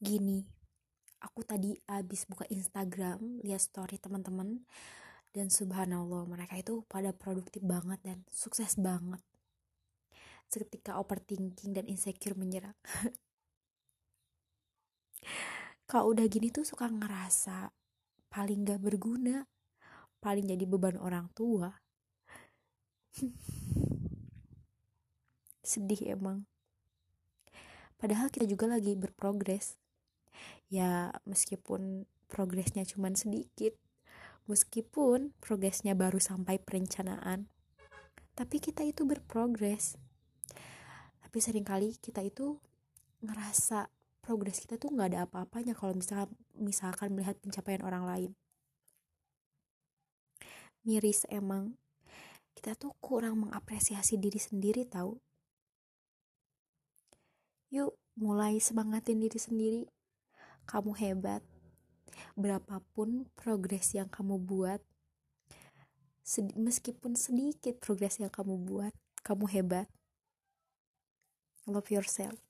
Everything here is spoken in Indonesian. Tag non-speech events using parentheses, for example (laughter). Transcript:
gini aku tadi abis buka Instagram lihat story teman-teman dan subhanallah mereka itu pada produktif banget dan sukses banget. Seketika overthinking dan insecure menyerang. (laughs) Kalau udah gini tuh suka ngerasa paling gak berguna paling jadi beban orang tua. (laughs) Sedih emang. Padahal kita juga lagi berprogres ya meskipun progresnya cuma sedikit meskipun progresnya baru sampai perencanaan tapi kita itu berprogres. Tapi sering kali kita itu ngerasa progres kita tuh nggak ada apa-apanya kalau misalkan misalkan melihat pencapaian orang lain. Miris emang. Kita tuh kurang mengapresiasi diri sendiri tahu yuk mulai semangatin diri sendiri kamu hebat. Berapapun progres yang kamu buat, sed meskipun sedikit progres yang kamu buat, kamu hebat. Love yourself.